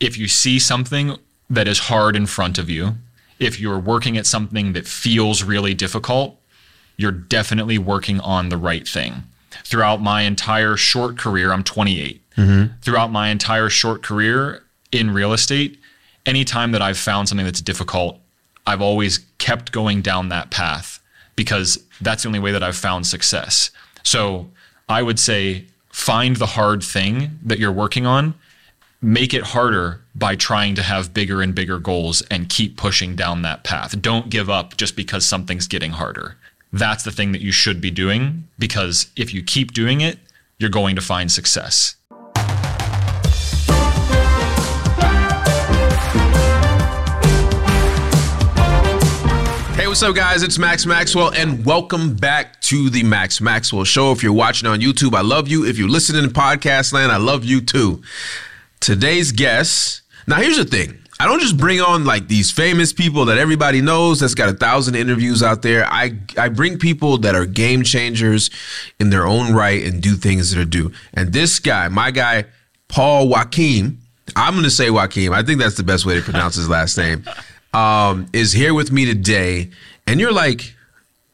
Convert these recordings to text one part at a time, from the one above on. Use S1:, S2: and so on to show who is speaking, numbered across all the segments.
S1: if you see something that is hard in front of you, if you're working at something that feels really difficult, you're definitely working on the right thing. Throughout my entire short career, I'm 28. Mm-hmm. Throughout my entire short career in real estate, anytime that I've found something that's difficult, I've always kept going down that path because that's the only way that I've found success. So I would say find the hard thing that you're working on, make it harder by trying to have bigger and bigger goals and keep pushing down that path. Don't give up just because something's getting harder. That's the thing that you should be doing because if you keep doing it, you're going to find success.
S2: Hey, what's up, guys? It's Max Maxwell, and welcome back to the Max Maxwell Show. If you're watching on YouTube, I love you. If you're listening in podcast land, I love you too. Today's guest. Now, here's the thing. I don't just bring on like these famous people that everybody knows that's got a thousand interviews out there. I, I bring people that are game changers in their own right and do things that are due. And this guy, my guy, Paul Wakim, I'm to say Wakim. I think that's the best way to pronounce his last name. Um, is here with me today, and you're like,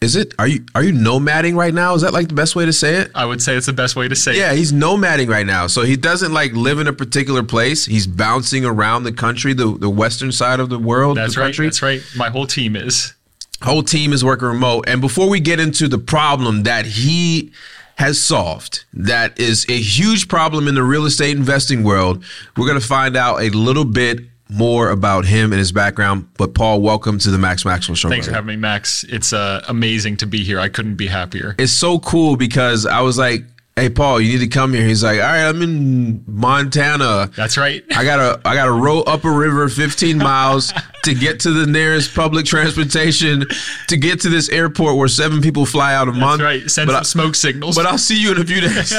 S2: is it? Are you are you nomading right now? Is that like the best way to say it?
S1: I would say it's the best way to say
S2: Yeah,
S1: it.
S2: Yeah, he's nomading right now. So he doesn't like live in a particular place. He's bouncing around the country, the, the western side of the world.
S1: That's
S2: the
S1: right.
S2: country.
S1: That's right. My whole team is.
S2: Whole team is working remote. And before we get into the problem that he has solved, that is a huge problem in the real estate investing world, we're going to find out a little bit more about him and his background. But Paul, welcome to the Max Maxwell Show.
S1: Thanks for having me, Max. It's uh, amazing to be here. I couldn't be happier.
S2: it's so cool because I was like, "Hey, Paul, you need to come here." He's like, "All right, I'm in Montana.
S1: That's right.
S2: I gotta, I gotta row up a river 15 miles to get to the nearest public transportation to get to this airport where seven people fly out a month.
S1: Right. Send
S2: but
S1: some
S2: I-
S1: smoke signals.
S2: But I'll see you in a few days.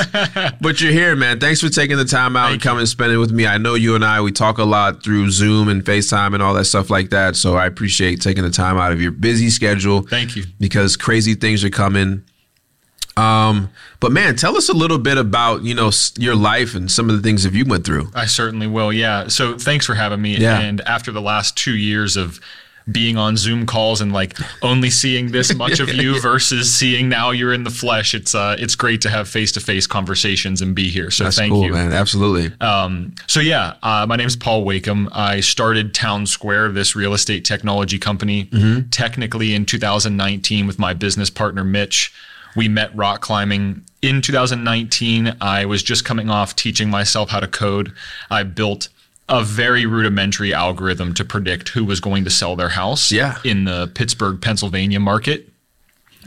S2: but you're here, man. Thanks for taking the time out and
S1: Thank you.
S2: coming and spending it with me. I know you and I we talk a lot through Zoom and FaceTime and all that stuff like that. So I appreciate taking the time out of your busy schedule.
S1: Thank you.
S2: Because crazy things are coming. Um, but man, tell us a little bit about you know your life and some of the things that you went through.
S1: I certainly will. Yeah. So thanks for having me.
S2: Yeah.
S1: And after the last two years of being on Zoom calls and like only seeing this much of you versus seeing now you're in the flesh, it's uh it's great to have face to face conversations and be here. So
S2: That's
S1: thank
S2: cool,
S1: you.
S2: man. Absolutely.
S1: Um, so yeah, uh, my name is Paul Wakim. I started Town Square, this real estate technology company, technically in 2019 with my business partner Mitch. We met rock climbing in 2019. I was just coming off teaching myself how to code. I built a very rudimentary algorithm to predict who was going to sell their house
S2: Yeah.
S1: in the Pittsburgh, Pennsylvania market.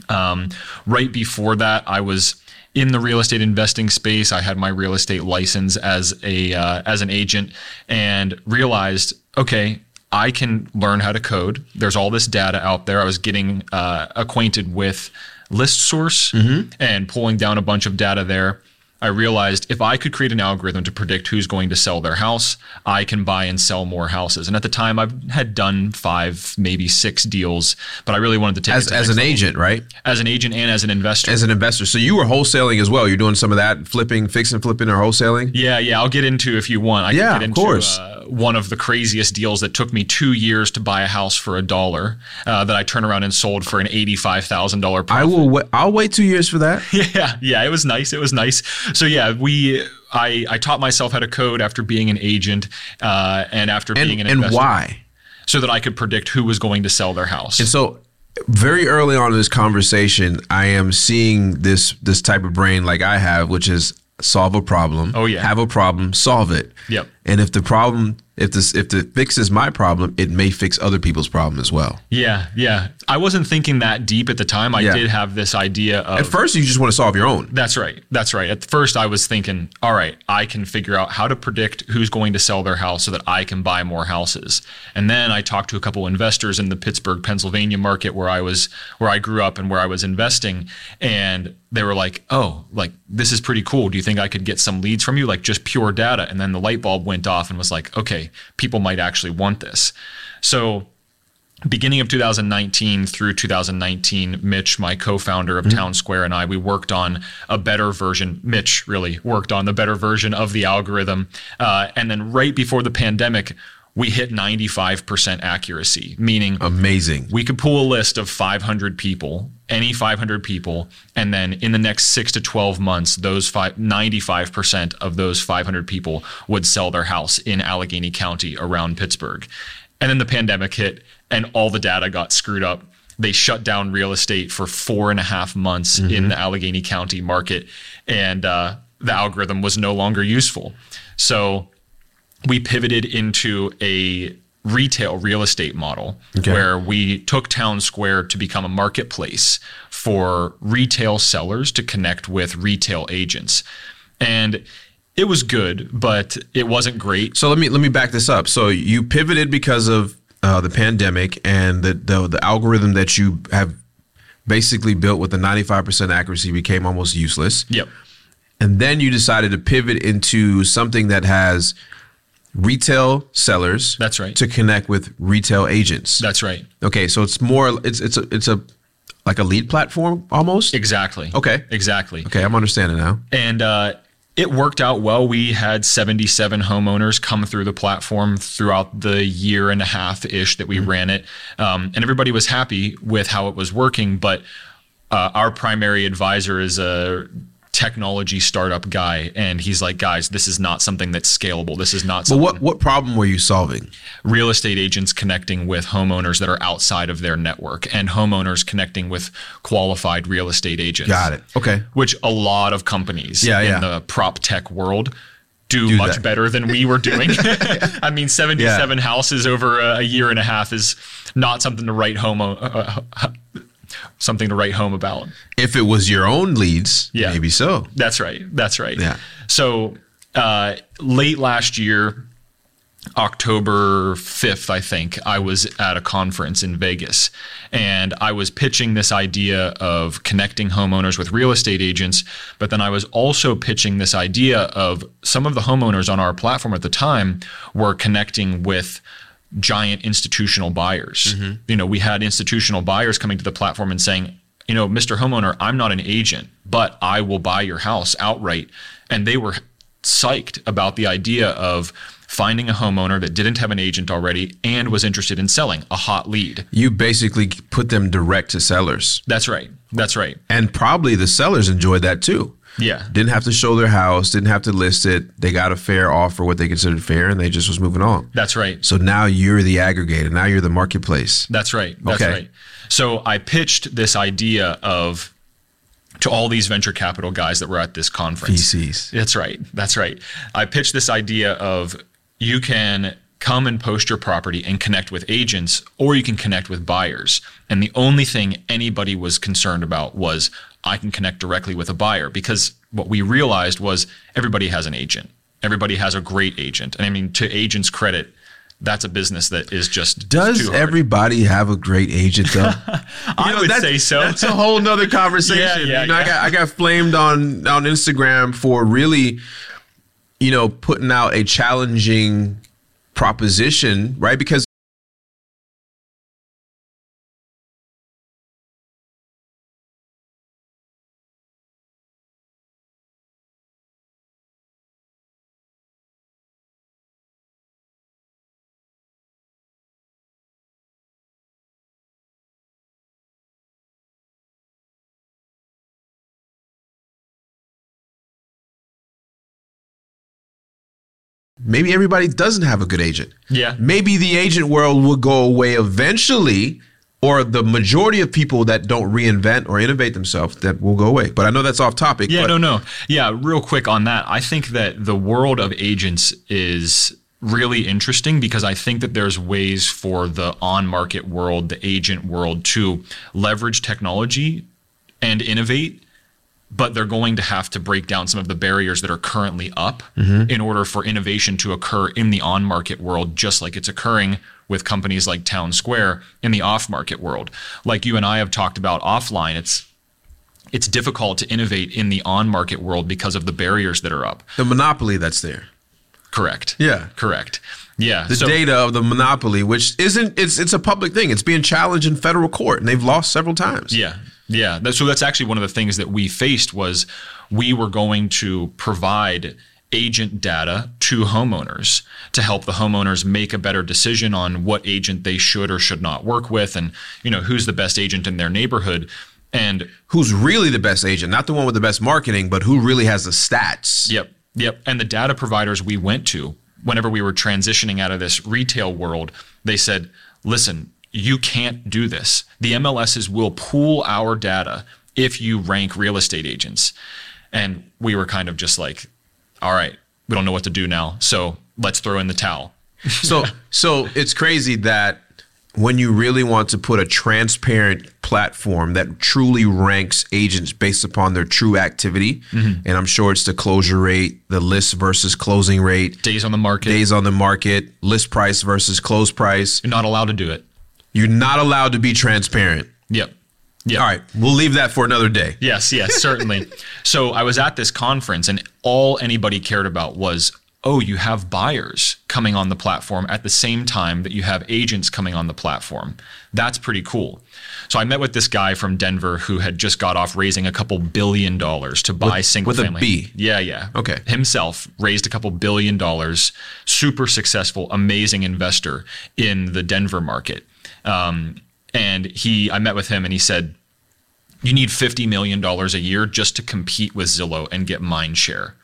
S1: Um, right before that, I was in the real estate investing space. I had my real estate license as a uh, as an agent, and realized, okay, I can learn how to code. There's all this data out there. I was getting uh, acquainted with ListSource mm-hmm. and pulling down a bunch of data there. I realized if I could create an algorithm to predict who's going to sell their house, I can buy and sell more houses. And at the time, I had done five, maybe six deals, but I really wanted to take
S2: As
S1: to
S2: as an
S1: level.
S2: agent, right?
S1: as an agent and as an investor.
S2: As an investor. So you were wholesaling as well. You're doing some of that, flipping, fixing, flipping, or wholesaling.
S1: yeah, yeah, I'll get into if you want. I
S2: Yeah,
S1: can
S2: of
S1: get into
S2: course.
S1: Uh, one of the craziest deals that took me two years to buy a house for a dollar uh, that I turned around and sold for an eighty-five thousand dollar.
S2: I will. I'll wait two years for that.
S1: Yeah, yeah, it was nice. It was nice. So yeah, we. I, I taught myself how to code after being an agent uh, and after
S2: And
S1: being an
S2: and
S1: investor,
S2: why?
S1: so that I could predict who was going to sell their house.
S2: And so, very early on in this conversation, I am seeing this this type of brain like I have, which is solve a problem.
S1: Oh, yeah.
S2: Have a problem, solve it.
S1: Yep.
S2: And if the problem, if this, if the fix is my problem, it may fix other people's problem as well.
S1: yeah, yeah. I wasn't thinking that deep at the time. I
S2: Yeah.
S1: did have this idea of
S2: At first, you just want to solve your own.
S1: That's right. That's right. At first, I was thinking, all right, I can figure out how to predict who's going to sell their house so that I can buy more houses. And then I talked to a couple investors in the Pittsburgh, Pennsylvania market where I was, where I grew up and where I was investing, and they were like, "Oh, like this is pretty cool. Do you think I could get some leads from you, like just pure data?" And then the light bulb went off and was like, "Okay, people might actually want this." So beginning of 2019 through 2019, Mitch, my co-founder of
S2: Mm-hmm.
S1: Town Square, and I, we worked on a better version. Mitch really worked on the better version of the algorithm, uh, and then right before the pandemic, we hit 95% accuracy, meaning
S2: Amazing.
S1: we could pull a list of 500 people, any 500 people, and then in the next six to 12 months, those five, 95% of those 500 people would sell their house in Allegheny County around Pittsburgh. And then the pandemic hit and all the data got screwed up. They shut down real estate for four and a half months in the Allegheny County market, and uh, the algorithm was no longer useful. So we pivoted into a retail real estate model
S2: Okay.
S1: where we took Town Square to become a marketplace for retail sellers to connect with retail agents. And it was good, but it wasn't great.
S2: So let me let me back this up. So you pivoted because of uh, the pandemic and the, the the algorithm that you have basically built with the 95% accuracy became almost useless.
S1: Yep.
S2: And then you decided to pivot into something that has retail sellers.
S1: That's right.
S2: To connect with retail agents.
S1: That's right.
S2: okay, so it's more it's it's a it's a like a lead platform almost.
S1: Exactly.
S2: Okay.
S1: Exactly.
S2: Okay, I'm understanding now.
S1: and uh, it worked out well. We had 77 homeowners come through the platform throughout the year and a half ish that we ran it, um, and everybody was happy with how it was working. But uh, our primary advisor is a technology startup guy, and he's like, "Guys, this is not something that's scalable. This is not
S2: But what what problem were you solving?
S1: real estate agents connecting with homeowners that are outside of their network, and homeowners connecting with qualified real estate agents.
S2: Got it. Okay.
S1: Which a lot of companies
S2: Yeah,
S1: in
S2: yeah.
S1: the prop tech world do,
S2: Do
S1: much
S2: that.
S1: better than we were doing. I mean, 77 houses over a, a year and a half is not something to write home uh, uh, something to write home about.
S2: If it was your own leads,
S1: Yeah.
S2: maybe so.
S1: That's right. That's right.
S2: Yeah.
S1: So uh, late last year, October 5th, I think, I was at a conference in Vegas and I was pitching this idea of connecting homeowners with real estate agents. But then I was also pitching this idea of some of the homeowners on our platform at the time were connecting with giant institutional buyers. Mm-hmm. You know, we had institutional buyers coming to the platform and saying, you know, Mr. Homeowner, I'm not an agent, but I will buy your house outright. And they were psyched about the idea of finding a homeowner that didn't have an agent already and was interested in selling a hot lead.
S2: You basically put them direct to sellers.
S1: That's right. That's right.
S2: And probably the sellers enjoyed that too.
S1: Yeah.
S2: Didn't have to show their house, didn't have to list it. They got a fair offer, what they considered fair, and they just was moving on.
S1: That's right.
S2: So now you're the aggregator. Now you're the marketplace.
S1: That's right. That's
S2: Okay.
S1: right. So I pitched this idea of to all these venture capital guys that were at this conference.
S2: VCs.
S1: That's right. That's right. I pitched this idea of you can come and post your property and connect with agents, or you can connect with buyers. And the only thing anybody was concerned about was I can connect directly with a buyer because what we realized was everybody has an agent. Everybody has a great agent. And I mean, to agents' credit, that's a business that is just
S2: Does everybody have a great agent though?
S1: I would say so.
S2: That's a whole nother conversation.
S1: Yeah, yeah,
S2: you know, I got I got flamed on on Instagram for really, you know, putting out a challenging proposition, right? Because maybe everybody doesn't have a good agent.
S1: Yeah.
S2: Maybe the agent world will go away eventually, or the majority of people that don't reinvent or innovate themselves that will go away. But I know that's off topic.
S1: Yeah,
S2: but
S1: no, no. Yeah, real quick on that. I think that the world of agents is really interesting because I think that there's ways for the on market world, the agent world to leverage technology and innovate. But they're going to have to break down some of the barriers that are currently up mm-hmm. in order for innovation to occur in the on market world, just like it's occurring with companies like Town Square in the off market world. Like you and I have talked about offline, it's it's difficult to innovate in the on market world because of the barriers that are up.
S2: the monopoly that's there.
S1: Correct.
S2: Yeah.
S1: Correct. Yeah.
S2: the
S1: so-
S2: data of the monopoly, which isn't it's it's a public thing. It's being challenged in federal court, and they've lost several times.
S1: Yeah, yeah. That- So that's actually one of the things that we faced was we were going to provide agent data to homeowners to help the homeowners make a better decision on what agent they should or should not work with and you know who's the best agent in their neighborhood and
S2: Who's really the best agent? Not the one with the best marketing, but who really has the stats.
S1: Yep. Yep. And the data providers we went to, whenever we were transitioning out of this retail world, they said, listen, you can't do this. The MLSs will pool our data if you rank real estate agents. And we were kind of just like, all right, we don't know what to do now. So let's throw in the towel.
S2: So so it's crazy that when you really want to put a transparent platform that truly ranks agents based upon their true activity,
S1: Mm-hmm.
S2: and I'm sure it's the closure rate, the list versus closing rate,
S1: Days on the market.
S2: days on the market, list price versus close price,
S1: You're not allowed to do it.
S2: You're not allowed to be transparent.
S1: Yep. Yep.
S2: All right, we'll leave that for another day.
S1: Yes, yes, certainly. so I was at this conference, and all anybody cared about was, oh, you have buyers coming on the platform at the same time that you have agents coming on the platform. That's pretty cool. So I met with this guy from Denver who had just got off raising a couple billion dollars to buy single
S2: with a
S1: family.
S2: B.
S1: Yeah, yeah.
S2: Okay.
S1: Himself raised a couple billion dollars, super successful, amazing investor in the Denver market. Um, and he, I met with him and he said, you need $50 million a year just to compete with Zillow and get mind share.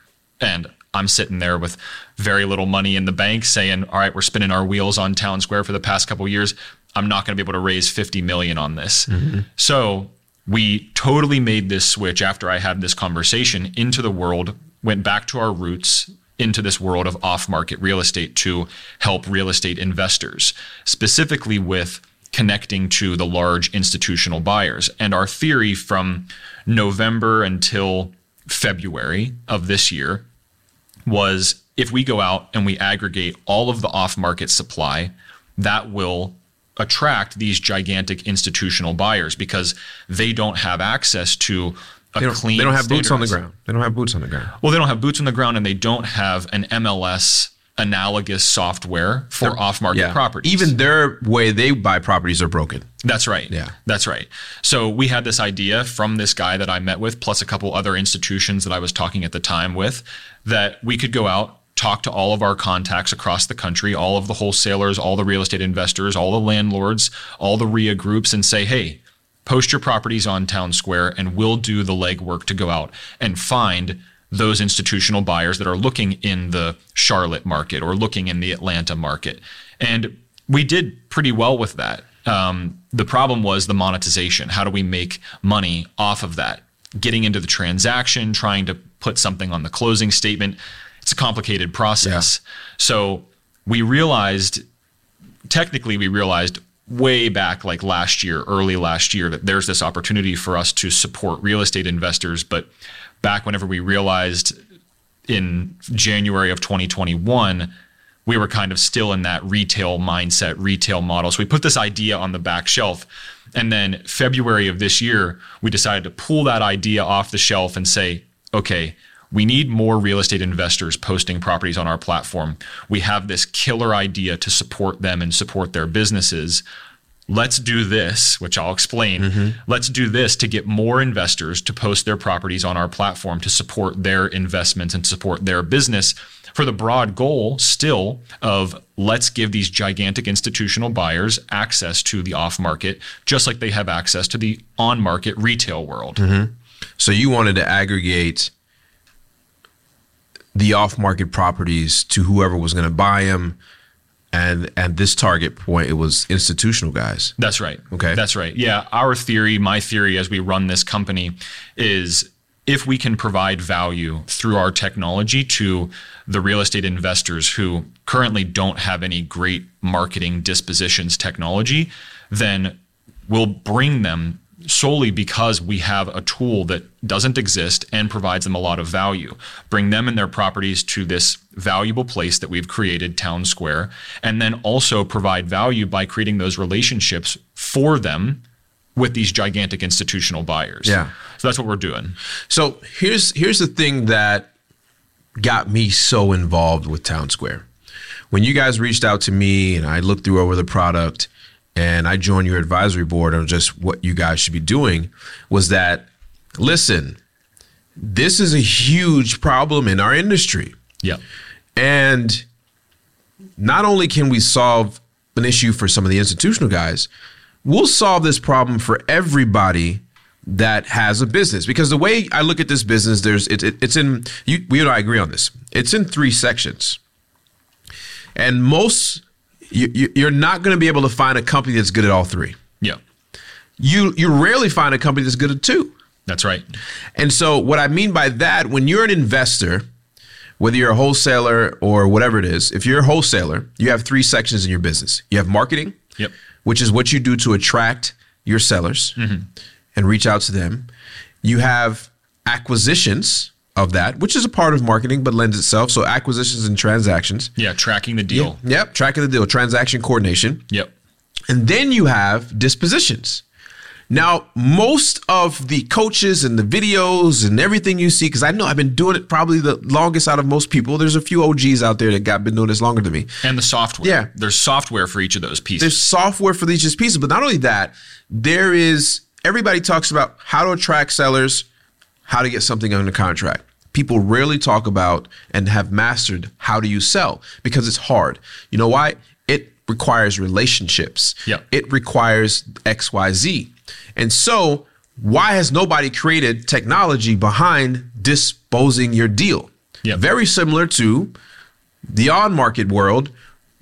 S1: And I'm sitting there with very little money in the bank saying, all right, we're spinning our wheels on town square for the past couple years. I'm not going to be able to raise 50 million on this. So we totally made this switch after I had this conversation into the world, went back to our roots into this world of off market real estate to help real estate investors, specifically with connecting to the large institutional buyers. And our theory from November until February of this year was if we go out and we aggregate all of the off market supply, that will attract these gigantic institutional buyers because they don't have access to a
S2: They
S1: clean
S2: they don't have boots on the ground. They don't have boots on the ground.
S1: well, they don't have boots on the ground and they don't have an MLS analogous software for off market properties.
S2: Even their way they buy properties are broken.
S1: That's right.
S2: Yeah.
S1: That's right. So we had this idea from this guy that I met with, plus a couple other institutions that I was talking at the time with, that we could go out, talk to all of our contacts across the country, all of the wholesalers, all the real estate investors, all the landlords, all the RIA groups, and say, hey, post your properties on Town Square, and we'll do the legwork to go out and find those institutional buyers that are looking in the Charlotte market or looking in the Atlanta market. And we did pretty well with that. Um, the problem was the monetization. How do we make money off of that? Getting into the transaction, trying to put something on the closing statement. It's a complicated process. So we realized technically we realized way back like last year early last year that there's this opportunity for us to support real estate investors but back whenever we realized in January of 2021 we were kind of still in that retail mindset retail model so we put this idea on the back shelf and then February of this year we decided to pull that idea off the shelf and say okay we need more real estate investors posting properties on our platform. We have this killer idea to support them and support their businesses. Let's do this, which I'll explain. Mm-hmm. Let's do this to get more investors to post their properties on our platform to support their investments and support their business for the broad goal still of let's give these gigantic institutional buyers access to the off market, just like they have access to the on market retail world. Mm-hmm.
S2: So you wanted to aggregate the off-market properties to whoever was going to buy them, and at this target point, it was institutional guys.
S1: That's right.
S2: Okay.
S1: That's right. Yeah. Our theory, my theory as we run this company is if we can provide value through our technology to the real estate investors who currently don't have any great marketing dispositions technology, then we'll bring them solely because we have a tool that doesn't exist and provides them a lot of value. Bring them and their properties to this valuable place that we've created, Town Square, and then also provide value by creating those relationships for them with these gigantic institutional buyers.
S2: Yeah.
S1: So that's what we're doing.
S2: So here's here's the thing that got me so involved with Town Square. when you guys reached out to me and I looked through over the product and I joined your advisory board on just what you guys should be doing was that listen, this is a huge problem in our industry.
S1: Yeah.
S2: And not only can we solve an issue for some of the institutional guys, we'll solve this problem for everybody that has a business because the way I look at this business, there's it, it, it's in you. We and I agree on this. It's in three sections, and most you, you, you're not going to be able to find a company that's good at all three.
S1: Yep.
S2: You you rarely find a company that's good at two.
S1: That's right.
S2: And so, what I mean by that, when you're an investor, whether you're a wholesaler or whatever it is, if you're a wholesaler, you have three sections in your business. You have marketing,
S1: Yep.
S2: which is what you do to attract your sellers mm-hmm. and reach out to them. You have acquisitions of that, which is a part of marketing but lends itself. So, acquisitions and transactions.
S1: Yeah. Tracking the deal.
S2: Yep, tracking the deal, transaction coordination.
S1: Yep.
S2: And then you have dispositions. Now, most of the coaches and the videos and everything you see, because I know I've been doing it probably the longest out of most people. There's a few OGs out there that got been doing this longer than me.
S1: And the software.
S2: Yeah.
S1: There's software for each of those pieces.
S2: There's software for each these just pieces, but not only that, there is everybody talks about how to attract sellers, how to get something under contract. People rarely talk about and have mastered how do you sell because it's hard. You know why? It requires relationships.
S1: Yep.
S2: It requires XYZ. And so, why has nobody created technology behind disposing your deal?
S1: Yep.
S2: Very similar to the on market world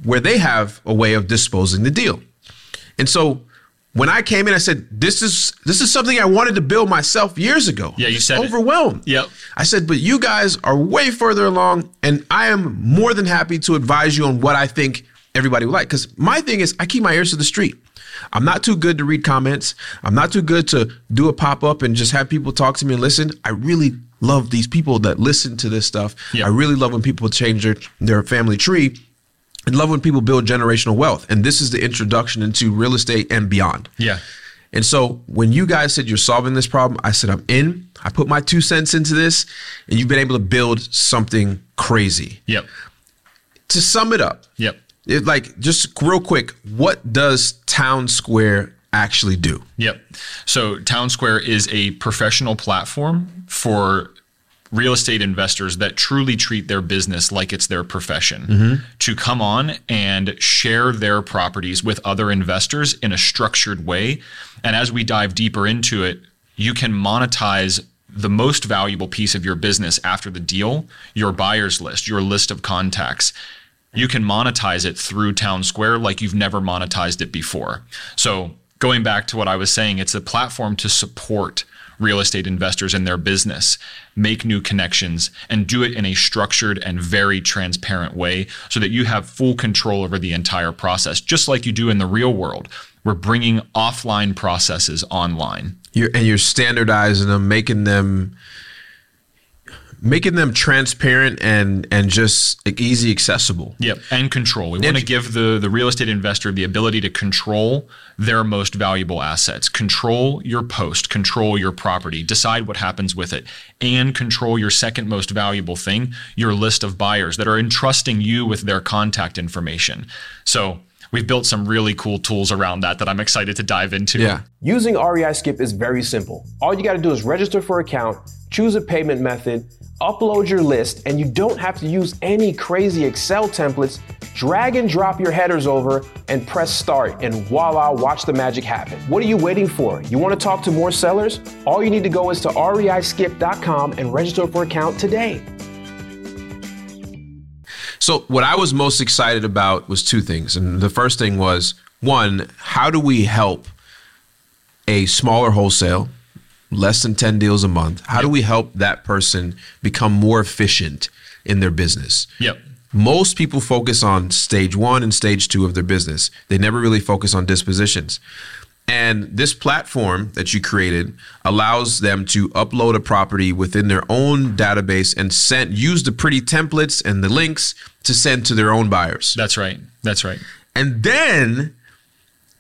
S2: where they have a way of disposing the deal. And so when I came in, I said, "This is this is something I wanted to build myself years ago."
S1: Yeah, you said it.
S2: overwhelmed.
S1: Yep.
S2: I said, "But you guys are way further along, and I am more than happy to advise you on what I think everybody would like." Because my thing is, I keep my ears to the street. I'm not too good to read comments. I'm not too good to do a pop up and just have people talk to me and listen. I really love these people that listen to this stuff.
S1: Yeah.
S2: I really love when people change their their family tree. I love when people build generational wealth. And this is the introduction into real estate and beyond.
S1: yeah.
S2: And so when you guys said you're solving this problem, I said, I'm in. I put my two cents into this, and you've been able to build something crazy.
S1: Yep.
S2: To sum it up,
S1: Yep.
S2: it, like just real quick, what does Town Square actually do?
S1: Yep. So Town Square is a professional platform for real estate investors that truly treat their business like it's their profession mm-hmm. to come on and share their properties with other investors in a structured way. And as we dive deeper into it, you can monetize the most valuable piece of your business after the deal, your buyers list, your list of contacts you can monetize it through Town Square like you've never monetized it before. So, going back to what I was saying, it's a platform to support real estate investors in their business, make new connections, and do it in a structured and very transparent way so that you have full control over the entire process, just like you do in the real world. We're bringing offline processes online.
S2: You're, and you're standardizing them, making them making them transparent and and just easy accessible.
S1: Yep, and control. We want to give the the real estate investor the ability to control their most valuable assets. Control your post, control your property, decide what happens with it, and control your second most valuable thing, your list of buyers that are entrusting you with their contact information. So, we've built some really cool tools around that that I'm excited to dive into.
S2: Yeah.
S3: Using REI Skip is very simple. All you got to do is register for account, choose a payment method, upload your list, and you don't have to use any crazy Excel templates. Drag and drop your headers over and press start, and voila, watch the magic happen. What are you waiting for? You want to talk to more sellers? All you need to go is to reiskip.com and register for an account today.
S2: So what I was most excited about was two things. And the first thing was one, how do we help a smaller wholesale, less than 10 deals a month? How do we help that person become more efficient in their business?
S1: Yep.
S2: Most people focus on stage one and stage two of their business. They never really focus on dispositions. And this platform that you created allows them to upload a property within their own database and send use the pretty templates and the links to send to their own buyers.
S1: That's right. That's right.
S2: And then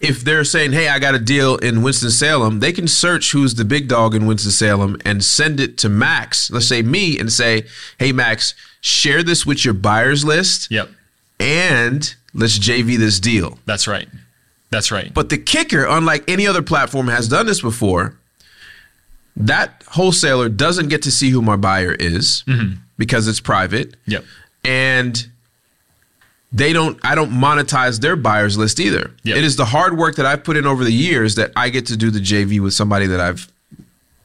S2: if they're saying, "Hey, I got a deal in Winston-Salem," they can search who's the big dog in Winston-Salem and send it to Max. Let's say me and say, "Hey Max, share this with your buyers list."
S1: Yep.
S2: and let's JV this deal.
S1: That's right. That's right.
S2: But the kicker, unlike any other platform has done this before, that wholesaler doesn't get to see who my buyer is mm-hmm. because it's private.
S1: Yep.
S2: And they don't I don't monetize their buyers list either.
S1: Yep.
S2: It is the hard work that I've put in over the years that I get to do the JV with somebody that I've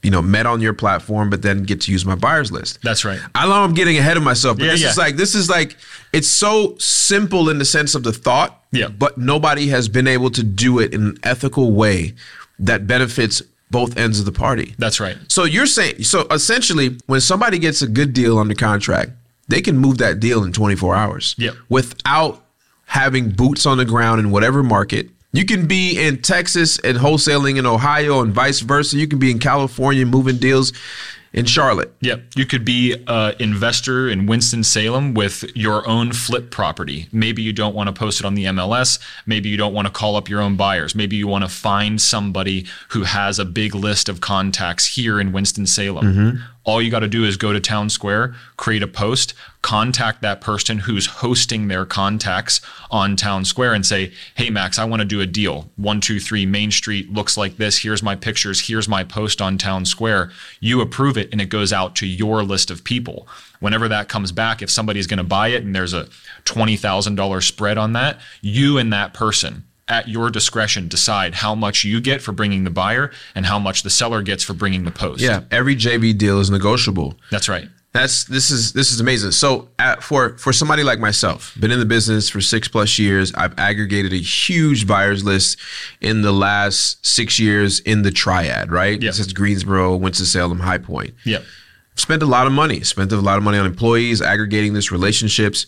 S2: you know met on your platform but then get to use my buyers list.
S1: That's right.
S2: I know I'm getting ahead of myself, but
S1: Yeah,
S2: this
S1: yeah.
S2: is like this is like it's so simple in the sense of the thought,
S1: Yeah.
S2: but nobody has been able to do it in an ethical way that benefits both ends of the party.
S1: That's right.
S2: So you're saying so essentially when somebody gets a good deal on the contract, they can move that deal in 24 hours
S1: Yep.
S2: without having boots on the ground in whatever market. You can be in Texas and wholesaling in Ohio and vice versa. You can be in California moving deals in Charlotte.
S1: Yep. You could be an investor in Winston-Salem with your own flip property. Maybe you don't want to post it on the MLS. Maybe you don't want to call up your own buyers. Maybe you want to find somebody who has a big list of contacts here in Winston-Salem. Mm-hmm. All you got to do is go to Town Square, create a post, contact that person who's hosting their contacts on Town Square and say, Hey, Max, I want to do a deal. 123 Main Street looks like this. Here's my pictures. Here's my post on Town Square. You approve it and it goes out to your list of people. Whenever that comes back, if somebody's going to buy it and there's a $20,000 spread on that, you and that person at your discretion decide how much you get for bringing the buyer and how much the seller gets for bringing the post.
S2: Yeah, every JV deal is negotiable.
S1: That's right.
S2: That's this is this is amazing. So uh, for for somebody like myself, been in the business for six plus years. I've aggregated a huge buyers list in the last six years in the triad. Right,
S1: Yeah.
S2: is Greensboro, Winston Salem, High Point.
S1: Yep.
S2: Spent a lot of money. Spent a lot of money on employees, aggregating this relationships.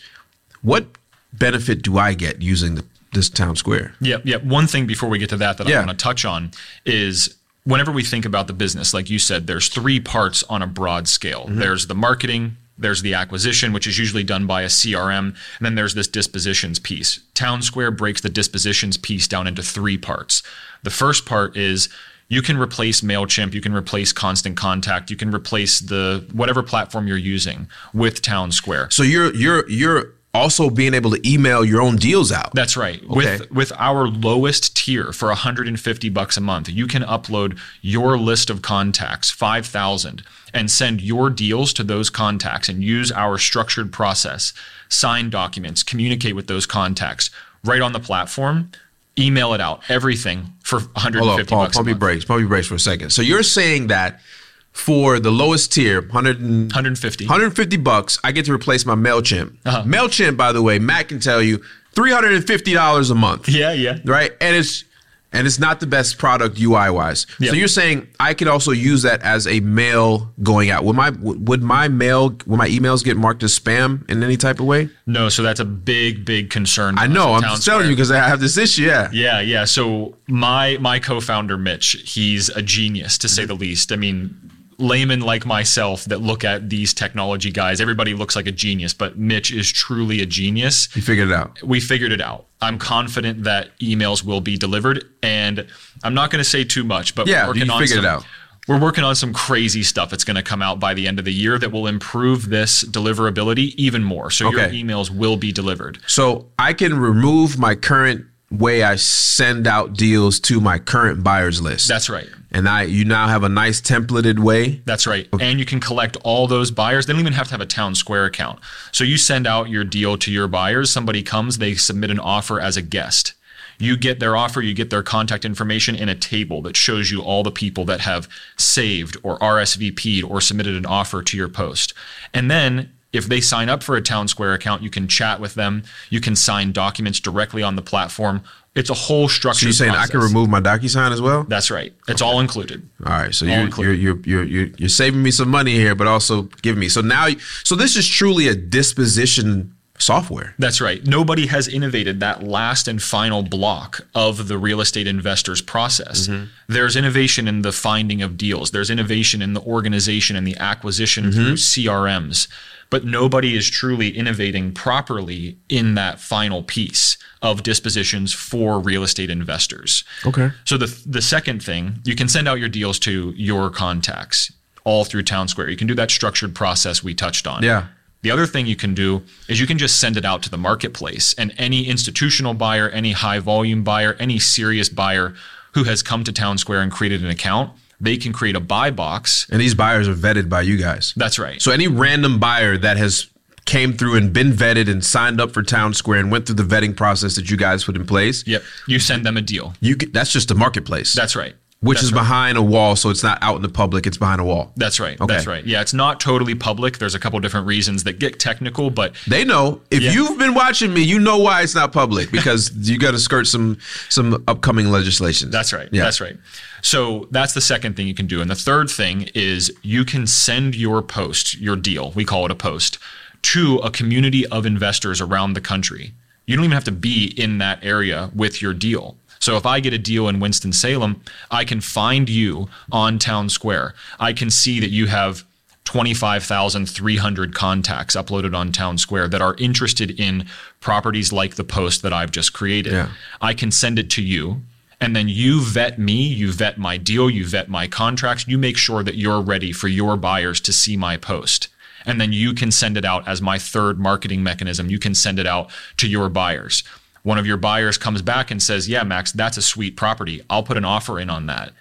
S2: What benefit do I get using the, this town square?
S1: Yeah, Yep. One thing before we get to that that
S2: Yeah.
S1: I want to touch on is whenever we think about the business, like you said, there's three parts on a broad scale. Mm-hmm. There's the marketing, there's the acquisition, which is usually done by a CRM, and then there's this dispositions piece. Town Square breaks the dispositions piece down into three parts. The first part is you can replace MailChimp, you can replace Constant Contact, you can replace the whatever platform you're using with Town Square.
S2: So you're you're you're also being able to email your own deals out.
S1: That's right.
S2: Okay.
S1: With with our lowest tier for 150 bucks a month, you can upload your list of contacts, 5,000, and send your deals to those contacts and use our structured process, sign documents, communicate with those contacts right on the platform, email it out, everything for 150
S2: Hold on, Paul,
S1: bucks a
S2: pump me
S1: month.
S2: brakes. Pump me brakes for a second. So you're saying that for the lowest tier, 100 and,
S1: 150.
S2: 150 bucks, I get to replace my MailChimp.
S1: Uh-huh.
S2: MailChimp, by the way, Matt can tell you, $350 a month.
S1: Yeah, yeah.
S2: Right? And it's and it's not the best product UI wise.
S1: Yeah.
S2: So you're saying I could also use that as a mail going out. Would my would my mail would my emails get marked as spam in any type of way?
S1: No, so that's a big, big concern.
S2: I know. I'm just telling you because I have this issue. Yeah.
S1: Yeah, yeah. So my my co-founder Mitch, he's a genius to say the least. I mean, laymen like myself that look at these technology guys, everybody looks like a genius, but Mitch is truly a genius.
S2: You figured it out.
S1: We figured it out. I'm confident that emails will be delivered, and I'm not going to say too much, but
S2: Yeah,
S1: we're working
S2: you
S1: on
S2: figured it
S1: some,
S2: out.
S1: We're working on some crazy stuff that's going to come out by the end of the year that will improve this deliverability even more. So your emails will be delivered.
S2: So I can remove my current way I send out deals to my current buyers list.
S1: That's right.
S2: and I you now have a nice templated way.
S1: That's right. And you can collect all those buyers. They don't even have to have a town square account. So you send out your deal to your buyers. Somebody comes, they submit an offer as a guest. You get their offer, you get their contact information in a table that shows you all the people that have saved or RSVP'd or submitted an offer to your post. And then if they sign up for a town square account, you can chat with them. You can sign documents directly on the platform. It's a whole structure.
S2: So you're saying I can remove my DocuSign as well?
S1: That's right. It's all included.
S2: All right, so
S1: All
S2: you're, you're
S1: included.
S2: you're you're you're you're saving me some money here, but also giving me. So now, so this is truly a disposition software.
S1: That's right. Nobody has innovated that last and final block of the real estate investor's process. Mm-hmm. There's innovation in the finding of deals, there's innovation in the organization and the acquisition mm-hmm. through CRMs, but nobody is truly innovating properly in that final piece of dispositions for real estate investors.
S2: Okay.
S1: So the the second thing, you can send out your deals to your contacts all through Town Square. You can do that structured process we touched on.
S2: Yeah.
S1: The other thing you can do is you can just send it out to the marketplace and any institutional buyer, any high volume buyer, any serious buyer who has come to Town Square and created an account, they can create a buy box.
S2: And these buyers are vetted by you guys.
S1: That's right.
S2: So any random buyer that has came through and been vetted and signed up for Town Square and went through the vetting process that you guys put in place,
S1: Yep. You send them a deal.
S2: you get, that's just a marketplace.
S1: That's right.
S2: Which
S1: That's
S2: is
S1: right.
S2: behind a wall, so it's not out in the public. It's behind a wall.
S1: That's right.
S2: Okay.
S1: That's right. Yeah, it's not totally public. There's a couple different reasons that get technical, but
S2: They know if
S1: Yeah.
S2: you've been watching me, you know why it's not public because you got to skirt some some upcoming legislation.
S1: That's right.
S2: Yeah.
S1: That's right. So that's the second thing you can do. And the third thing is you can send your post, your deal, we call it a post, to a community of investors around the country. You don't even have to be in that area with your deal. So if I get a deal in Winston-Salem, I can find you on Town Square. I can see that you have 25,300 contacts uploaded on Town Square that are interested in properties like the post that I've just created.
S2: Yeah.
S1: I can send it to you. And then you vet me, you vet my deal, you vet my contracts, you make sure that you're ready for your buyers to see my post. And then you can send it out as my third marketing mechanism. You can send it out to your buyers. One of your buyers comes back and says, Yeah, Max, that's a sweet property. I'll put an offer in on that.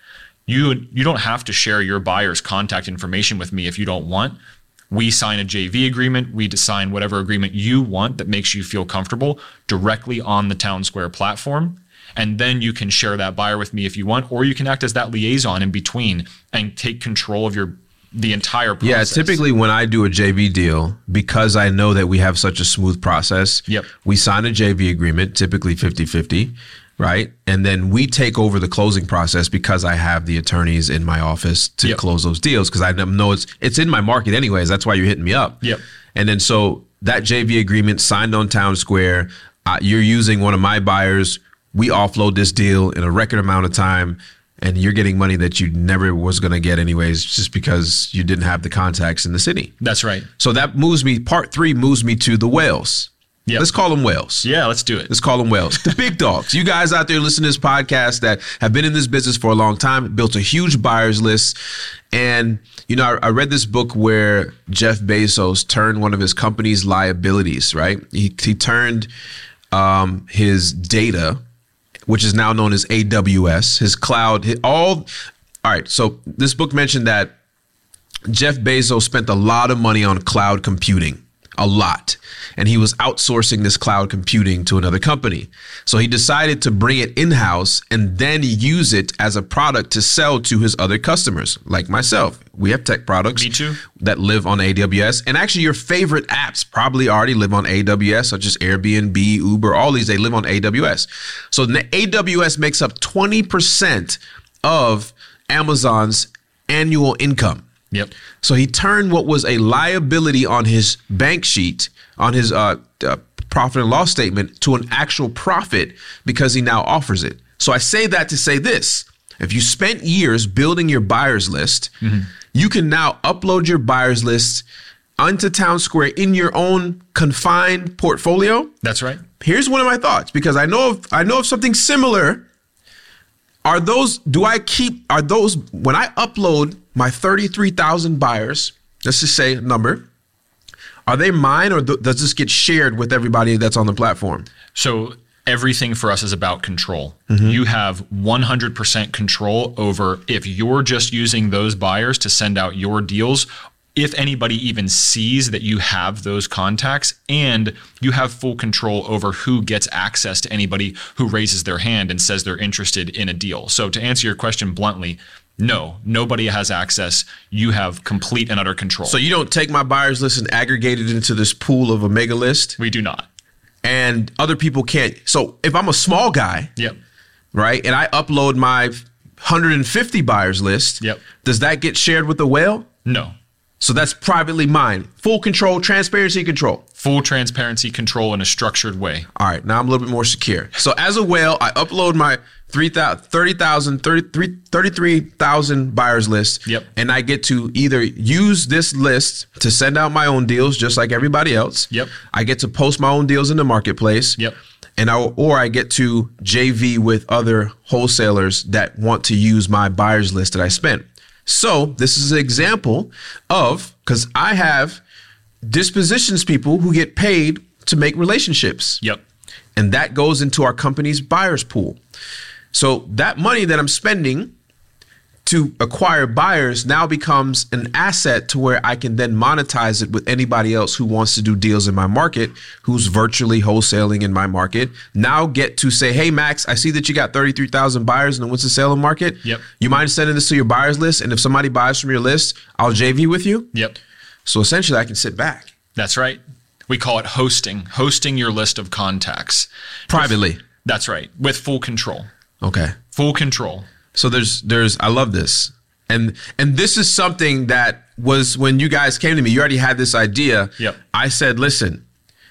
S1: You, you don't have to share your buyer's contact information with me if you don't want. We sign a JV agreement. We sign whatever agreement you want that makes you feel comfortable directly on the Town Square platform. And then you can share that buyer with me if you want, or you can act as that liaison in between and take control of your the entire process.
S2: Yeah, typically when I do a JV deal, because I know that we have such a smooth process,
S1: Yep.
S2: we sign a JV agreement, typically 50 50, right? And then we take over the closing process because I have the attorneys in my office to
S1: Yep.
S2: close those deals because I know it's it's in my market anyways. That's why you're hitting me up.
S1: Yep.
S2: And then so that JV agreement signed on Town Square, uh, you're using one of my buyers. We offload this deal in a record amount of time, and you're getting money that you never was going to get anyways, just because you didn't have the contacts in the city.
S1: That's right.
S2: So that moves me. Part three moves me to the whales.
S1: Yep.
S2: Let's call them whales.
S1: Yeah, let's do it.
S2: Let's call them whales. The big dogs. You guys out there listening to this podcast that have been in this business for a long time, built a huge buyers list. And, you know, I, I read this book where Jeff Bezos turned one of his company's liabilities, right? He, he turned um, his data, which is now known as AWS, his cloud, hi- all. All right. So this book mentioned that Jeff Bezos spent a lot of money on cloud computing, a lot. And he was outsourcing this cloud computing to another company. So he decided to bring it in house and then use it as a product to sell to his other customers, like myself. We have tech products
S1: Me too.
S2: that live on AWS. And actually, your favorite apps probably already live on AWS, such as Airbnb, Uber, all these, they live on AWS. So the AWS makes up 20% of Amazon's annual income.
S1: Yep.
S2: So he turned what was a liability on his bank sheet, on his uh, uh, profit and loss statement, to an actual profit because he now offers it. So I say that to say this. If you spent years building your buyers list, you can now upload your buyers list onto Town Square in your own confined portfolio.
S1: That's right.
S2: Here's one of my thoughts because I know of I know of something similar. Are those do I keep are those when I upload my 33,000 buyers, let's just say a number, are they mine or th- does this get shared with everybody that's on the platform?
S1: So everything for us is about control. Mm-hmm. You have 100% control over if you're just using those buyers to send out your deals. If anybody even sees that you have those contacts, and you have full control over who gets access to anybody who raises their hand and says they're interested in a deal. So, to answer your question bluntly, no, nobody has access. You have complete and utter control.
S2: So you don't take my buyers list and aggregate it into this pool of a mega list
S1: we do not.
S2: and other people can't. So if I'm a small guy,
S1: Yep.
S2: right, and I upload my 150 buyers list,
S1: Yep.
S2: does that get shared with the whale?
S1: No.
S2: So that's privately mine. Full control, transparency, control.
S1: Full transparency control in a structured way.
S2: All right, now I'm a little bit more secure. So as a whale, I upload my 3,000, 30,000, 33 33,000 buyers list.
S1: Yep.
S2: And I get to either use this list to send out my own deals, just like everybody else.
S1: Yep.
S2: I get to post my own deals in the marketplace.
S1: Yep.
S2: And I, or I get to JV with other wholesalers that want to use my buyers list that I spent. So this is an example of because I have dispositions people who get paid to make relationships.
S1: Yep.
S2: And that goes into our company's buyers pool. So that money that I'm spending to acquire buyers now becomes an asset to where I can then monetize it with anybody else who wants to do deals in my market, who's virtually wholesaling in my market. Now get to say, hey, Max, I see that you got 33,000 buyers in the Winston-Salem market.
S1: Yep.
S2: You mind sending this to your buyers list? And if somebody buys from your list, I'll JV with you.
S1: Yep.
S2: So essentially, I can sit back
S1: That's right. We call it hosting, hosting your list of contacts.
S2: privately.
S1: That's right. With full control.
S2: Okay.
S1: Full control.
S2: So there's there's I love this. And and this is something that was when you guys came to me, you already had this idea.
S1: Yep.
S2: I said, listen,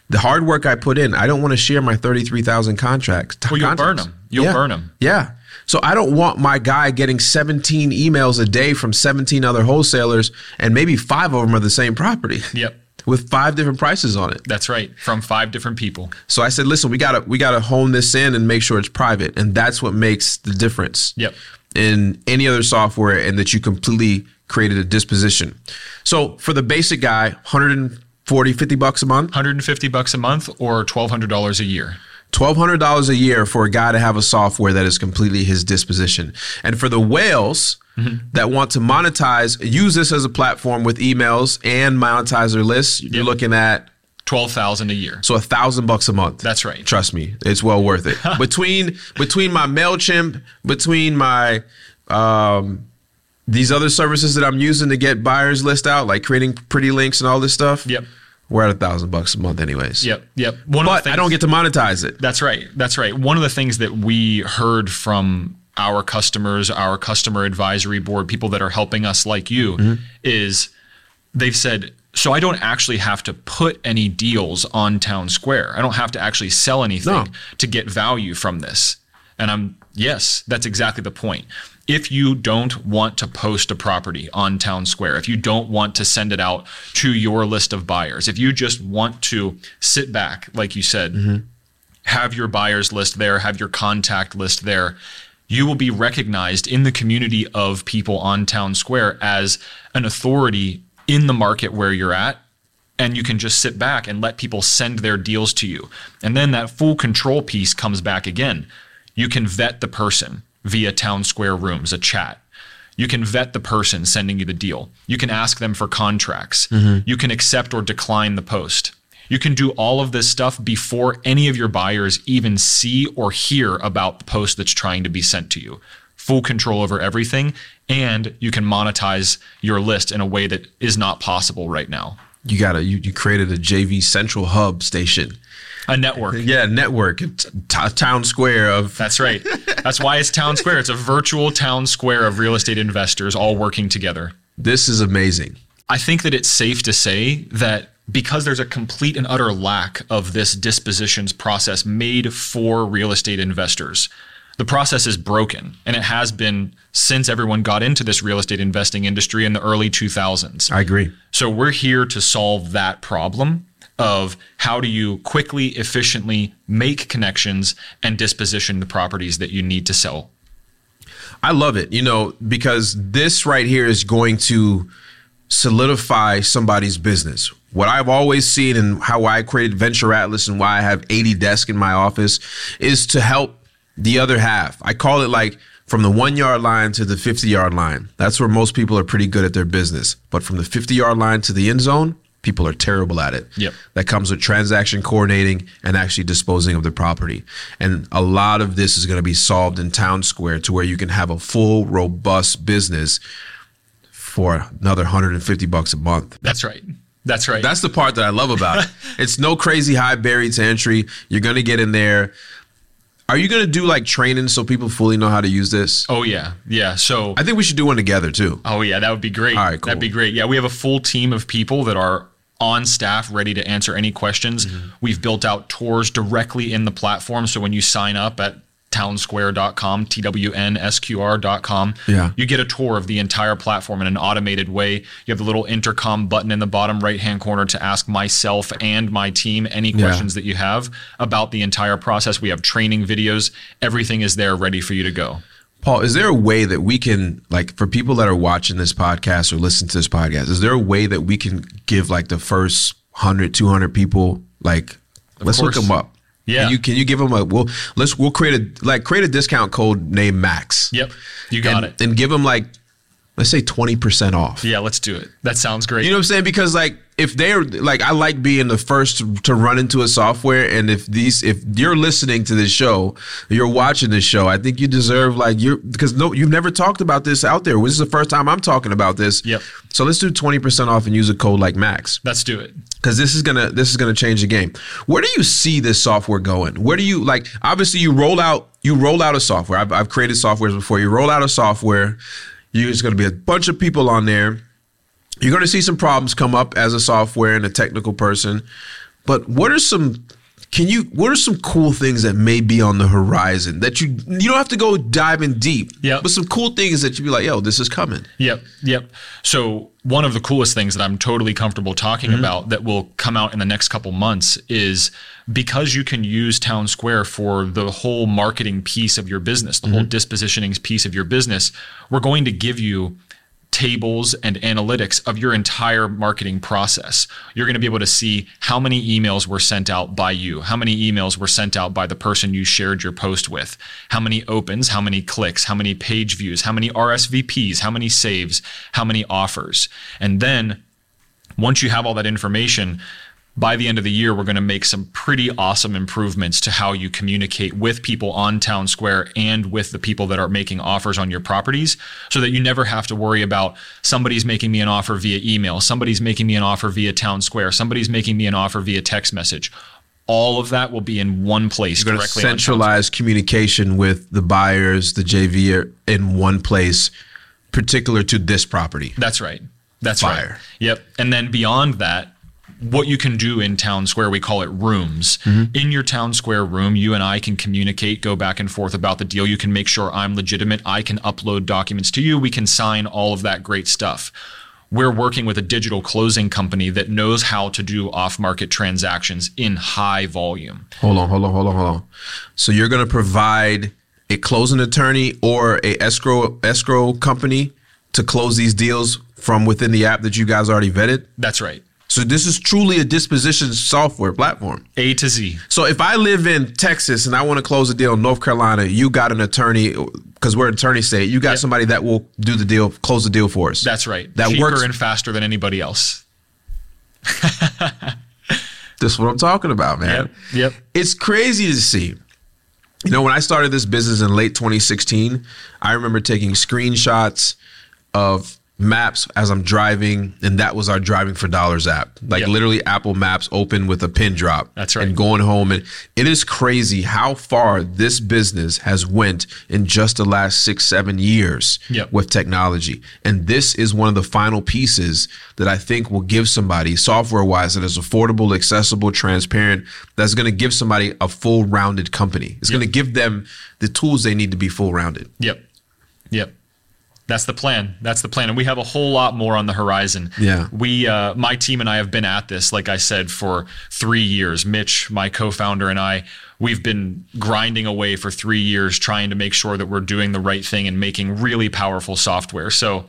S2: the hard work I put in, I don't want to share my 33,000 contracts.
S1: Well, you'll burn
S2: contacts.
S1: 'em. You'll
S2: Yeah.
S1: burn 'em.
S2: Yeah. So I don't want my guy getting 17 emails a day from 17 other wholesalers and maybe 5 of them are the same property.
S1: Yep.
S2: With 5 different prices on it.
S1: That's right. From five different people.
S2: So I said, listen, we gotta we gotta hone this in and make sure it's private, and that's what makes the difference.
S1: Yep.
S2: In any other software, and that you completely created a disposition. So for the basic guy, 140, 50 bucks a month,
S1: 150 bucks a month or $1,200 a year.
S2: twelve hundred dollars a year for a guy to have a software that is completely his disposition. And for the whales mm-hmm. that want to monetize, use this as a platform with emails and monetize their lists. You're
S1: Yep.
S2: looking at
S1: 12,000 a year.
S2: So a thousand bucks a month.
S1: That's right.
S2: Trust me, it's well worth it. between between my Mailchimp, between my um, these other services that I'm using to get buyers list out, like creating pretty links and all this stuff.
S1: Yep.
S2: We're at a thousand bucks a month, anyways.
S1: Yep. Yep. One of the
S2: But I don't get to monetize it.
S1: That's right. That's right. One of the things that we heard from our customers, our customer advisory board, people that are helping us like you, is they've said, so I don't actually have to put any deals on Town Square. I don't have to actually sell anything
S2: No.
S1: to get value from this. And I'm, yes, that's exactly the point. If you don't want to post a property on Town Square, if you don't want to send it out to your list of buyers, if you just want to sit back, like you said, mm-hmm. have your buyers list there, have your contact list there, you will be recognized in the community of people on Town Square as an authority in the market where you're at. And you can just sit back and let people send their deals to you. And then that full control piece comes back again. You can vet the person via Town Square Rooms, a chat. You can vet the person sending you the deal. You can ask them for contracts. Mm-hmm. You can accept or decline the post. You can do all of this stuff before any of your buyers even see or hear about the post that's trying to be sent to you. Full control over everything. And you can monetize your list in a way that is not possible right now.
S2: You gotta you, you created a JV central hub station.
S1: A network.
S2: Yeah, network, t- town square of
S1: That's right. That's why it's Town Square. It's a virtual town square of real estate investors all working together.
S2: this is amazing.
S1: I think that it's safe to say that because there's a complete and utter lack of this dispositions process made for real estate investors, the process is broken and it has been since everyone got into this real estate investing industry in the early 2000s.
S2: I agree.
S1: So we're here to solve that problem of how do you quickly, efficiently make connections and disposition the properties that you need to sell.
S2: I love it, you know, because this right here is going to solidify somebody's business. What I've always seen and how I created Venture Atlas and why I have 80 desks in my office is to help the other half. I call it like from the one yard line to the 50 yard line. That's where most people are pretty good at their business. But from the 50 yard line to the end zone, people are terrible at it.
S1: Yep.
S2: That comes with transaction coordinating and actually disposing of the property. And a lot of this is going to be solved in Town Square to where you can have a full, robust business for another 150 bucks a month.
S1: That's right. That's right.
S2: That's the part that I love about it. It's no crazy high barrier to entry. You're going to get in there. Are you going to do like training so people fully know how to use this?
S1: oh yeah. Yeah. So
S2: I think we should do one together too.
S1: Oh yeah, that would be great.
S2: All right, cool.
S1: That'd be great. Yeah, we have a full team of people that are on staff ready to answer any questions.
S2: Mm-hmm.
S1: We've built out tours directly in the platform so when you sign up at townsquare.com, twnsqr.com,
S2: Yeah.
S1: you get a tour of the entire platform in an automated way. You have the little intercom button in the bottom right-hand corner to ask myself and my team any questions that you have about the entire process. We have training videos. Everything is there ready for you to go.
S2: Paul, is there a way that we can like for people that are watching this podcast or listen to this podcast, is there a way that we can give like the first 100, 200 people like let's look them up.
S1: Yeah.
S2: Can you can you give them a we'll let's we'll create a like create a discount code named Max.
S1: Yep. You got
S2: and,
S1: it.
S2: And give them like let's say 20% off.
S1: Yeah, let's do it. That sounds great.
S2: You know what I'm saying? Because like if they're like I like being the first to, to run into a software and if these if you're listening to this show, you're watching this show, I think you deserve like you're because no you've never talked about this out there. This is the first time I'm talking about this.
S1: Yep.
S2: So let's do 20% off and use a code like Max
S1: let's do it.
S2: because this is gonna this is gonna change the game. Where do you see this software going? Where do you like? Obviously, you roll out you roll out a software. I've, I've created softwares before. You roll out a software. You there's gonna be a bunch of people on there. You're gonna see some problems come up as a software and a technical person. But what are some can you what are some cool things that may be on the horizon that you you don't have to go diving deep.
S1: Yep.
S2: But some cool things that you'd be like, yo, this is coming.
S1: Yep, yep. So one of the coolest things that I'm totally comfortable talking mm-hmm. about that will come out in the next couple months is because you can use Town Square for the whole marketing piece of your business, the whole mm-hmm. dispositioning piece of your business, we're going to give you tables and analytics of your entire marketing process. You're going to be able to see how many emails were sent out by you, how many emails were sent out by the person you shared your post with, how many opens, how many clicks, how many page views, how many RSVPs, how many saves, how many offers. And then once you have all that information, by the end of the year, we're going to make some pretty awesome improvements to how you communicate with people on Town Square and with the people that are making offers on your properties so that you never have to worry about somebody's making me an offer via email, somebody's making me an offer via Town Square, somebody's making me an offer via text message. All of that will be in one place
S2: You're going to
S1: directly on Town Square.
S2: centralize communication with the buyers, the JV in one place, particular to this property.
S1: That's right. That's
S2: Fire.
S1: right. Yep. And then beyond that, what you can do in town square, we call it rooms. Mm-hmm. In your town square room, you and I can communicate, go back and forth about the deal. You can make sure I'm legitimate. I can upload documents to you. We can sign all of that great stuff. We're working with a digital closing company that knows how to do off market transactions in high volume.
S2: Hold on, hold on, hold on, hold on. So you're going to provide a closing attorney or a escrow escrow company to close these deals from within the app that you guys already vetted.
S1: That's right.
S2: So this is truly a disposition software platform.
S1: A to Z.
S2: So if I live in Texas and I want to close a deal in North Carolina, you got an attorney because we're an attorney state. You got
S1: Yep.
S2: somebody that will do the deal, close the deal for us.
S1: That's right.
S2: That
S1: Cheaper
S2: works.
S1: and faster than anybody else.
S2: This is what I'm talking about, man.
S1: Yep. Yep.
S2: It's crazy to see. You know, when I started this business in late 2016, I remember taking screenshots of maps as I'm driving, and that was our driving for dollars app. Like
S1: Yep.
S2: literally Apple Maps open with a pin drop.
S1: That's right.
S2: And going home, and it is crazy how far this business has went in just the last six, seven years
S1: Yep.
S2: with technology. And this is one of the final pieces that I think will give somebody software wise that is affordable, accessible, transparent, that's going to give somebody a full rounded company. It's going to give them the tools they need to be full rounded.
S1: Yep. Yep. That's the plan. That's the plan. And we have a whole lot more on the horizon.
S2: Yeah.
S1: We, uh, my team and I have been at this, like I said, for three years. Mitch, my co founder, and I, we've been grinding away for three years trying to make sure that we're doing the right thing and making really powerful software. So,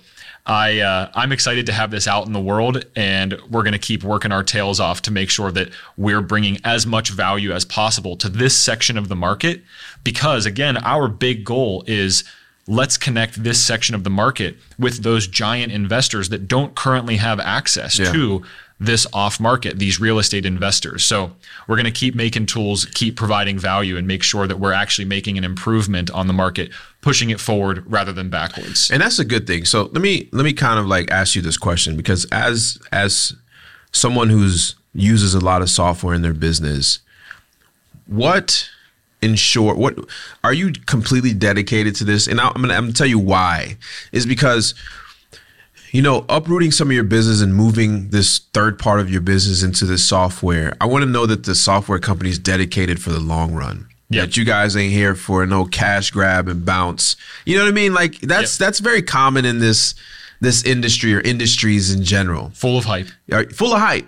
S1: I, uh, I'm excited to have this out in the world, and we're going to keep working our tails off to make sure that we're bringing as much value as possible to this section of the market. Because again, our big goal is let's connect this section of the market with those giant investors that don't currently have access
S2: Yeah.
S1: to this off market, these real estate investors. So we're going to keep making tools, keep providing value, and make sure that we're actually making an improvement on the market, pushing it forward rather than backwards.
S2: And that's a good thing. So let me let me kind of like ask you this question because as as someone who's uses a lot of software in their business, what in short, what are you completely dedicated to this? And I- I'm gonna, I'm gonna tell you why. Is because you know, uprooting some of your business and moving this third part of your business into this software, I want to know that the software company is dedicated for the long run.
S1: Yeah.
S2: That you guys ain't here for no cash grab and bounce. You know what I mean? Like that's
S1: Yeah.
S2: that's very common in this this industry or industries in general.
S1: Full of hype.
S2: Full of hype.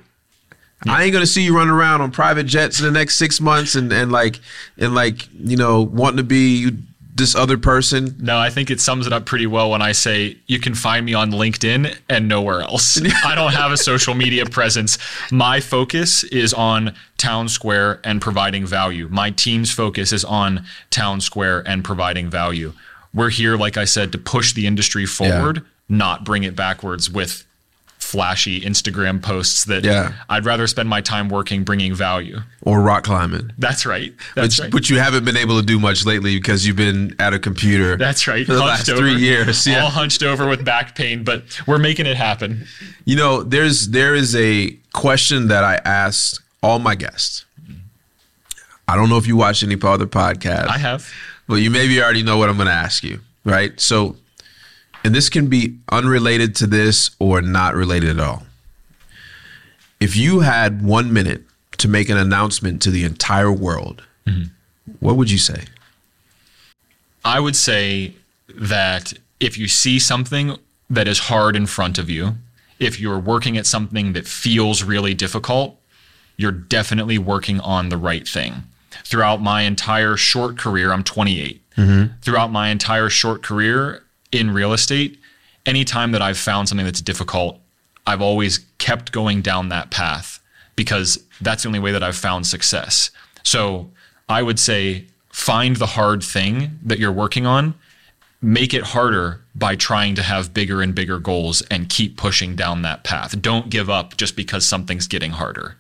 S2: I ain't gonna see you running around on private jets in the next six months and, and like and like you know wanting to be this other person?
S1: No, I think it sums it up pretty well when I say you can find me on LinkedIn and nowhere else. I don't have a social media presence. My focus is on town square and providing value. My team's focus is on town square and providing value. We're here, like I said, to push the industry forward, yeah. not bring it backwards with flashy Instagram posts that yeah. I'd rather spend my time working bringing value.
S2: Or rock climbing.
S1: That's right. That's
S2: but,
S1: right.
S2: But you haven't been able to do much lately because you've been at a computer.
S1: That's right.
S2: For the hunched last over, three years.
S1: Yeah. All hunched over with back pain, but we're making it happen.
S2: You know, there's there is a question that I asked all my guests. I don't know if you watch any other podcasts. I
S1: have.
S2: But you maybe already know what I'm going to ask you, right? So and this can be unrelated to this or not related at all. If you had one minute to make an announcement to the entire world, mm-hmm. what would you say?
S1: I would say that if you see something that is hard in front of you, if you're working at something that feels really difficult, you're definitely working on the right thing. Throughout my entire short career, I'm 28. Mm-hmm. Throughout my entire short career, in real estate, anytime that I've found something that's difficult, I've always kept going down that path because that's the only way that I've found success. So I would say find the hard thing that you're working on, make it harder by trying to have bigger and bigger goals and keep pushing down that path. Don't give up just because something's getting harder.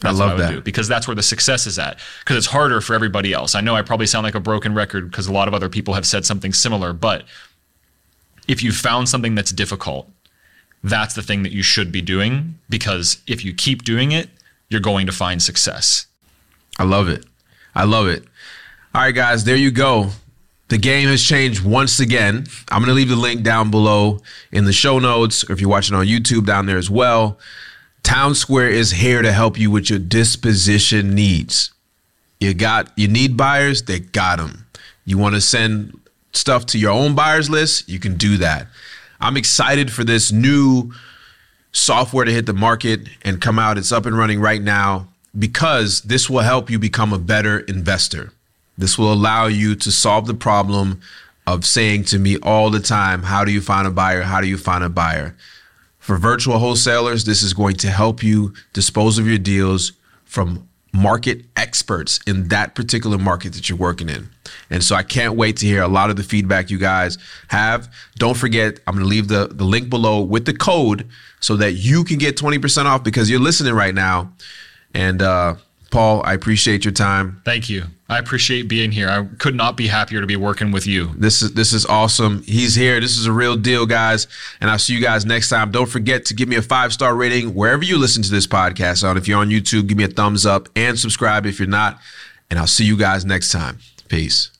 S2: That's I love I that do,
S1: because that's where the success is at. Because it's harder for everybody else. I know I probably sound like a broken record because a lot of other people have said something similar, but if you found something that's difficult, that's the thing that you should be doing because if you keep doing it, you're going to find success.
S2: I love it. I love it. All right, guys, there you go. The game has changed once again. I'm going to leave the link down below in the show notes, or if you're watching on YouTube, down there as well. Town Square is here to help you with your disposition needs. You got you need buyers, they got them. You want to send stuff to your own buyers list, you can do that. I'm excited for this new software to hit the market and come out. It's up and running right now because this will help you become a better investor. This will allow you to solve the problem of saying to me all the time, How do you find a buyer? How do you find a buyer? For virtual wholesalers, this is going to help you dispose of your deals from market experts in that particular market that you're working in. And so I can't wait to hear a lot of the feedback you guys have. Don't forget, I'm going to leave the, the link below with the code so that you can get 20% off because you're listening right now. And uh, Paul, I appreciate your time.
S1: Thank you. I appreciate being here. I could not be happier to be working with you.
S2: This is this is awesome. He's here. This is a real deal, guys. And I'll see you guys next time. Don't forget to give me a five star rating wherever you listen to this podcast on. If you're on YouTube, give me a thumbs up and subscribe if you're not. And I'll see you guys next time. Peace.